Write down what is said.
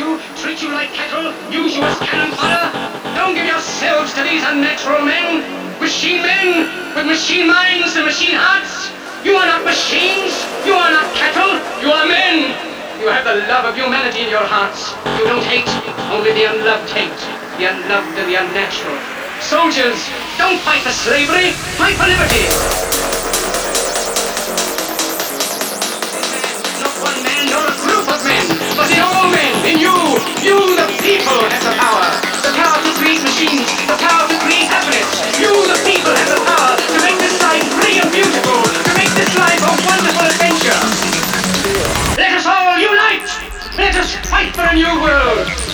you, treat you like cattle, use you as cannon fodder. Don't give yourselves to these unnatural men, machine men with machine minds and machine hearts. You are not machines. You are not cattle. You are men. You have the love of humanity in your hearts. You don't hate, only the unloved hate. The unloved and the unnatural. Soldiers, don't fight for slavery, fight for liberty. The power to create happiness. You the people have the power to make this life free and beautiful, to make this life a wonderful adventure. Let us all unite! Let us fight for a new world!